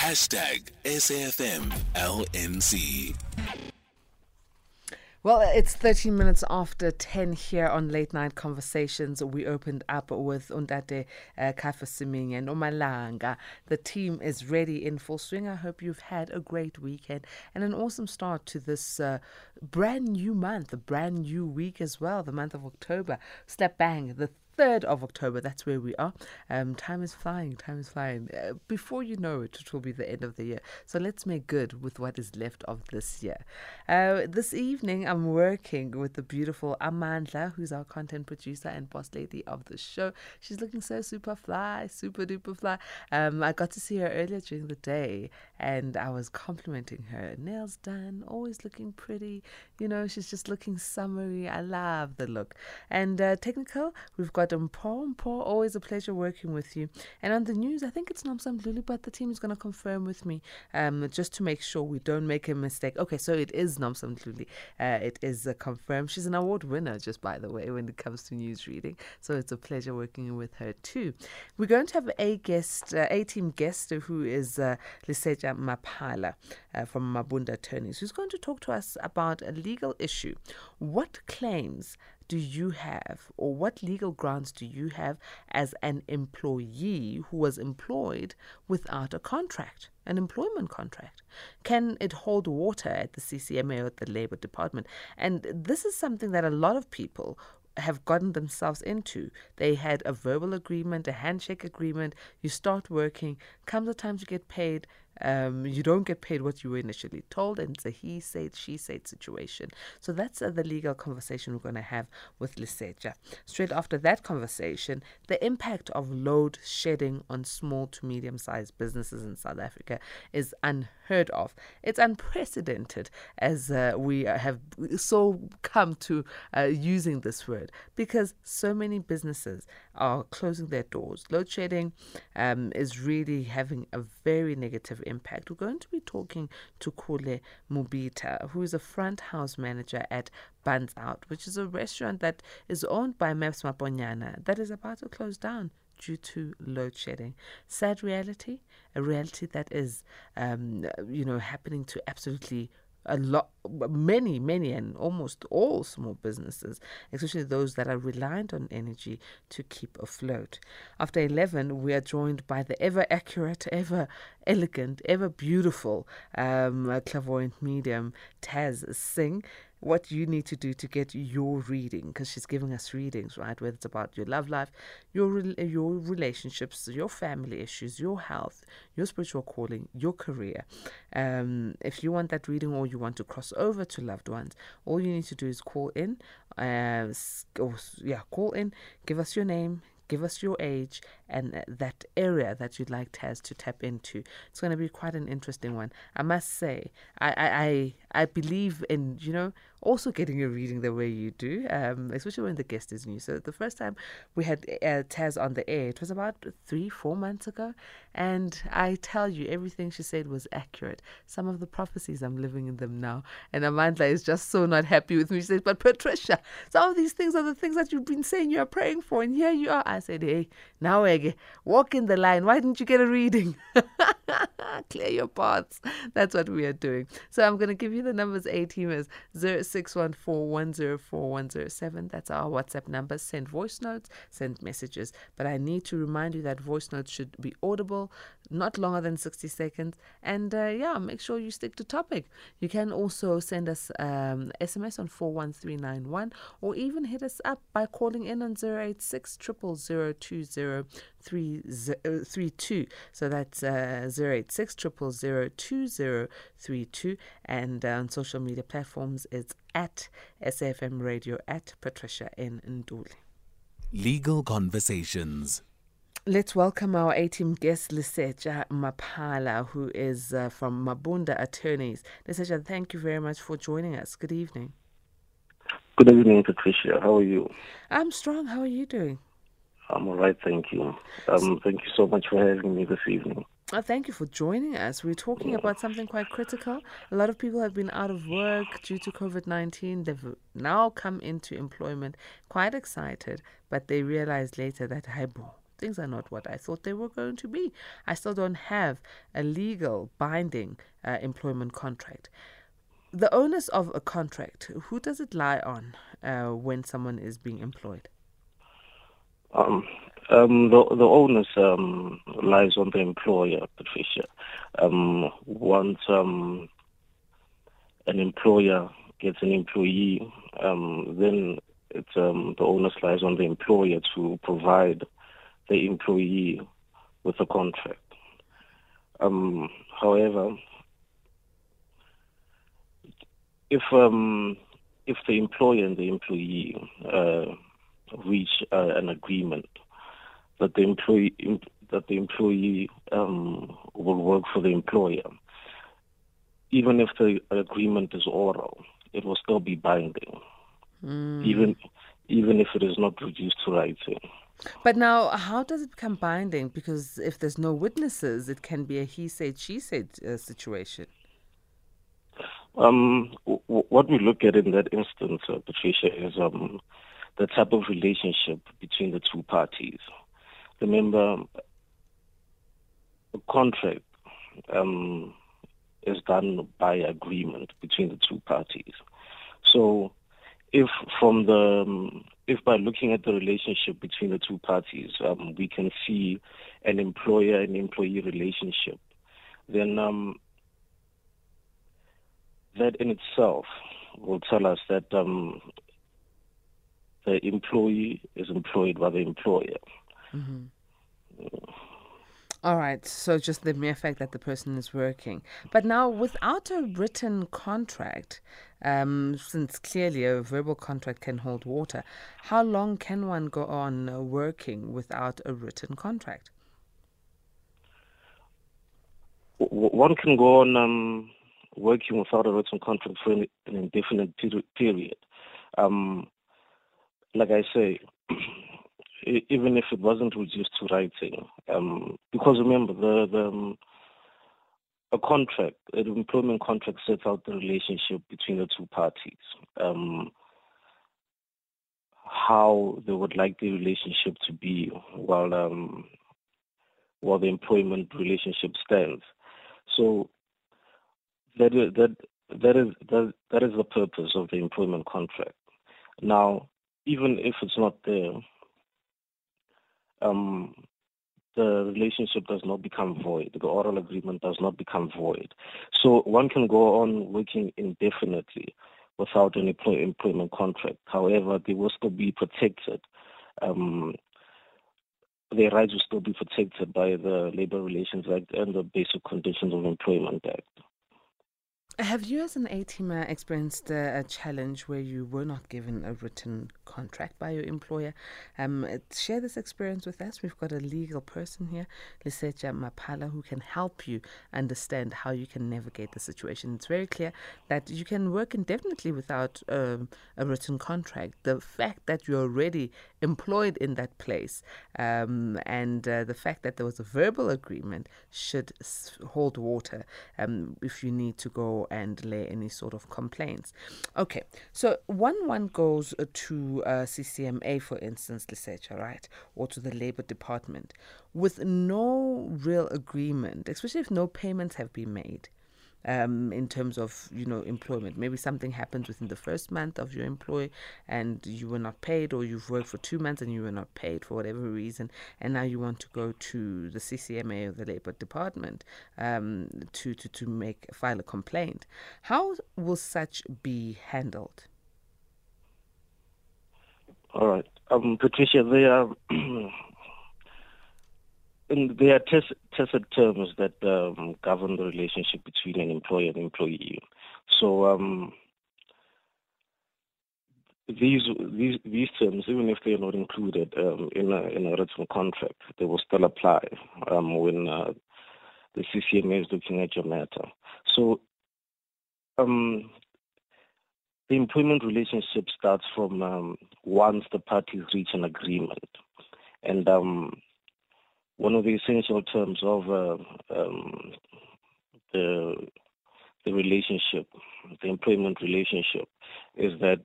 Hashtag SAFM LNC. Well, it's 13 minutes after 10 here on Late Night Conversations. We opened up with Undate uh, Kafa Siming and Omalanga. The team is ready in full swing. I hope you've had a great weekend and an awesome start to this uh, brand new month, a brand new week as well, the month of October. Step bang, the 3rd of October. That's where we are. Um, time is flying. Time is flying. Uh, before you know it, it will be the end of the year. So let's make good with what is left of this year. Uh, this evening, I'm working with the beautiful Amandla, who's our content producer and boss lady of the show. She's looking so super fly, super duper fly. Um, I got to see her earlier during the day and I was complimenting her. Nails done, always looking pretty. You know, she's just looking summery. I love the look. And uh, technical, we've got Paul. Paul, always a pleasure working with you. And on the news, I think it's Nomsam Lulu, but the team is going to confirm with me um, just to make sure we don't make a mistake. Okay, so it is Nomsam Lulu. Uh, it is uh, confirmed. She's an award winner, just by the way, when it comes to news reading. So it's a pleasure working with her too. We're going to have a guest, uh, a team guest who is uh, Lesetja Maphala uh, from Mabunda Attorneys, who's going to talk to us about a legal issue. What claims do you have, or what legal grounds do you have as an employee who was employed without a contract, an employment contract? Can it hold water at the CCMA or at the Labour Department? And this is something that a lot of people have gotten themselves into. They had a verbal agreement, a handshake agreement. You start working, comes the time to get paid, um, you don't get paid what you were initially told, and it's a he said, she said situation. So that's uh, the legal conversation we're going to have with Lesetja. Straight after that conversation, the impact of load shedding on small to medium sized businesses in South Africa is unheard of. It's unprecedented as uh, we have so come to uh, using this word because so many businesses are closing their doors. Load shedding um, is really having a very negative impact. We're going to be talking to Kule Mubita, who is a front house manager at Buns Out, which is a restaurant that is owned by Maps Maponyane that is about to close down due to load shedding. Sad reality, a reality that is, um, you know, happening to absolutely a lot, many, many, and almost all small businesses, especially those that are reliant on energy to keep afloat. After 11, we are joined by the ever accurate, ever elegant, ever beautiful um, clairvoyant medium, Taz Singh what you need to do to get your reading because she's giving us readings right? Whether it's about your love life your your relationships your family issues your health your spiritual calling your career. Um, if you want that reading or you want to cross over to loved ones all you need to do is call in uh, or, yeah call in give us your name give us your age and that area that you'd like Taz to tap into. It's going to be quite an interesting one. I must say, I, I, I, believe in, you know, also getting a reading the way you do, um, especially when the guest is new. So the first time we had uh, Taz on the air, it was about three, four months ago. And I tell you, everything she said was accurate. Some of the prophecies, I'm living in them now. And Amanda is just so not happy with me. She says, But Patricia, some of these things are the things that you've been saying you are praying for. And here you are. I said, Hey, now Walk in the line. Why didn't you get a reading? Clear your paths. That's what we are doing. So I'm going to give you the numbers A teamers 0614104107. That's our WhatsApp number. Send voice notes, send messages. But I need to remind you that voice notes should be audible, not longer than 60 seconds. And uh, yeah, make sure you stick to topic. You can also send us um, SMS on 41391 or even hit us up by calling in on 086 00020 32. So that's uh, 086 2032. And uh, on social media platforms, it's at SFM Radio at Patricia N. Nduli. Legal Conversations. Let's welcome our A-team guest, Lesetja Maphala, who is uh, from Mabunda Attorneys. Lesetja, thank you very much for joining us. Good evening. Good evening, Patricia. How are you? I'm strong. How are you doing? I'm all right, thank you. Um, thank you so much for having me this evening. Uh, thank you for joining us. We're talking about something quite critical. A lot of people have been out of work due to COVID 19. They've now come into employment quite excited, but they realize later that, hey, things are not what I thought they were going to be. I still don't have a legal binding uh, employment contract. The onus of a contract, who does it lie on uh, when someone is being employed? Um, um, the the onus um, lies on the employer, Patricia. Um, once um, an employer gets an employee, um, then it's um, the onus lies on the employer to provide the employee with a contract. Um, however, if um, if the employer and the employee uh, reach uh, an agreement that the employee that the employee um, will work for the employer, even if the agreement is oral, it will still be binding, mm. even even if it is not reduced to writing. But now, how does it become binding? Because if there's no witnesses, it can be a he said, she said uh, situation. Um, w- what we look at in that instance, uh, Patricia, is um, the type of relationship between the two parties. Remember, a contract um, is done by agreement between the two parties. So, if from the um, if by looking at the relationship between the two parties, um, we can see an employer and employee relationship, then um, that in itself will tell us that um, the employee is employed by the employer. Mm-hmm. All right, so just the mere fact that the person is working. But now, without a written contract, um, since clearly a verbal contract can hold water, how long can one go on uh, working without a written contract? One can go on um, working without a written contract for an, an indefinite period. Um, like I say, even if it wasn't reduced to writing, um, because remember the the um, a contract, an employment contract sets out the relationship between the two parties, um, how they would like the relationship to be while um, while the employment relationship stands. So that is, that that is that, that is the purpose of the employment contract. Now, even if it's not there, um, the relationship does not become void. The oral agreement does not become void. So one can go on working indefinitely without an employment contract. However, they will still be protected. Um, their rights will still be protected by the Labor Relations Act and the Basic Conditions of Employment Act. Have you, as an A teamer, experienced a, a, challenge where you were not given a written contract by your employer? Um, share this experience with us. We've got a legal person here, Lesetja Maphala, who can help you understand how you can navigate the situation. It's very clear that you can work indefinitely without um, a written contract. The fact that you're already employed in that place um, and uh, the fact that there was a verbal agreement should hold water um, if you need to go and lay any sort of complaints. Okay, so one one goes uh, to uh, CCMA, for instance, Lesetja, right, or to the Labour Department, with no real agreement, especially if no payments have been made um, in terms of you know employment. Maybe something happens within the first month of your employ, and you were not paid, or you've worked for two months and you were not paid for whatever reason, and now you want to go to the CCMA or the Labour Department um, to, to to make file a complaint. How will such be handled? All right, um, Patricia, there and there are tacit terms that um, govern the relationship between an employer and employee. So um, these these these terms, even if they are not included um, in a in a written contract, they will still apply um, when uh, the CCMA is looking at your matter. So um, the employment relationship starts from um, once the parties reach an agreement, and one of the essential terms of uh, um, the the relationship, the employment relationship, is that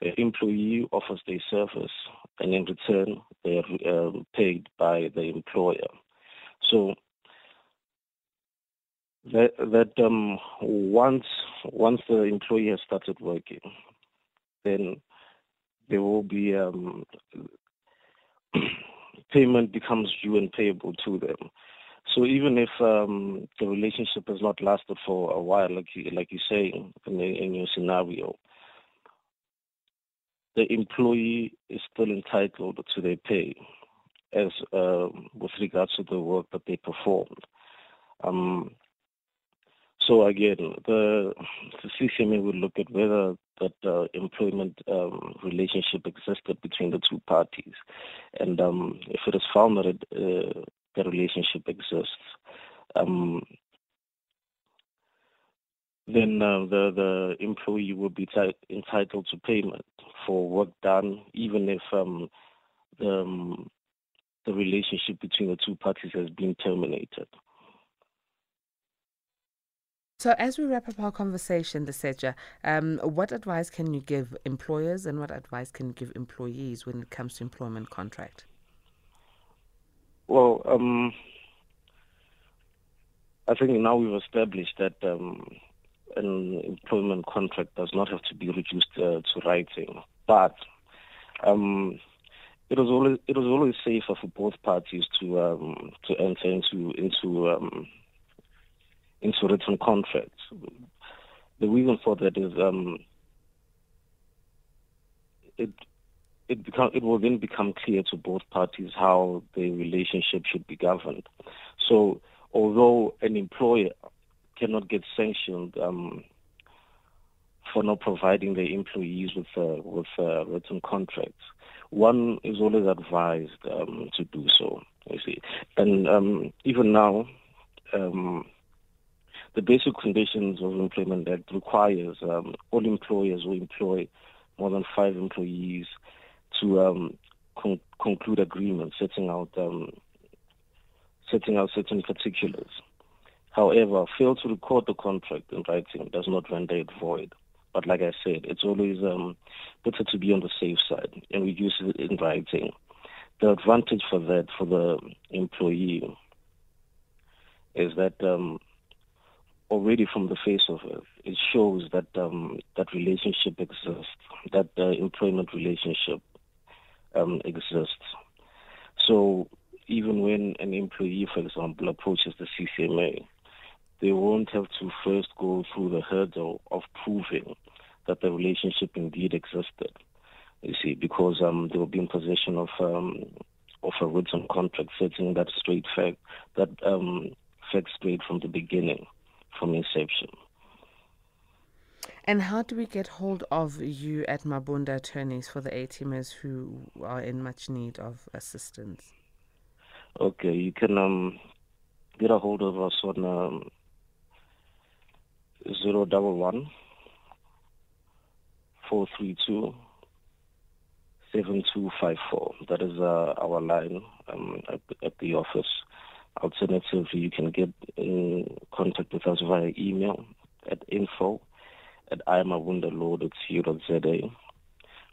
the employee offers their service, and in return, they are um, paid by the employer. So that that um, once once the employee has started working, then there will be um, payment becomes due and payable to them. So even if um, the relationship has not lasted for a while, like you, like you say in, in your scenario, the employee is still entitled to their pay as uh, with regards to the work that they performed. Um, so again, the, the CCMA will look at whether that uh, employment um, relationship existed between the two parties, and um, if it is found that it, uh, the relationship exists, um, then uh, the the employee will be t- entitled to payment for work done, even if um, the um, the relationship between the two parties has been terminated. So, as we wrap up our conversation, Lesetja, um, what advice can you give employers and what advice can you give employees when it comes to employment contract? Well, um, I think now we've established that um, an employment contract does not have to be reduced uh, to writing, but um, it was always it was always safer for both parties to um, to enter into into um, into written contracts. The reason for that is um, it it become it will then become clear to both parties how the relationship should be governed. So although an employer cannot get sanctioned um, for not providing their employees with uh, with uh, written contracts, one is always advised um, to do so. You see, and um, even now. Um, the basic conditions of employment act requires um, all employers who employ more than five employees to um, con- conclude agreements setting out um, setting out certain particulars. However, fail to record the contract in writing does not render it void. But like I said, it's always um, better to be on the safe side and reduce it in writing. The advantage for that for the employee is that um, already from the face of it, it shows that um, that relationship exists, that uh, employment relationship um, exists. So even when an employee, for example, approaches the CCMA, they won't have to first go through the hurdle of proving that the relationship indeed existed. You see, because um, they will be in possession of um, of a written contract setting that straight fact that um, fact straight from the beginning from inception. And how do we get hold of you at Mabunda Attorneys for the A-teamers who are in much need of assistance? Okay, you can um, get a hold of us on um, 011 432 7254. That is uh, our line um, at, at the office. Alternatively, you can get in contact with us via email at info at imawunderlaw.co.za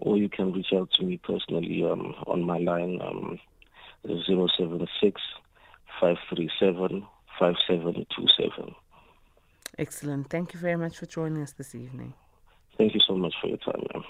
or you can reach out to me personally um, on my line um, 076 537 5727. Excellent. Thank you very much for joining us this evening. Thank you so much for your time, ma'am.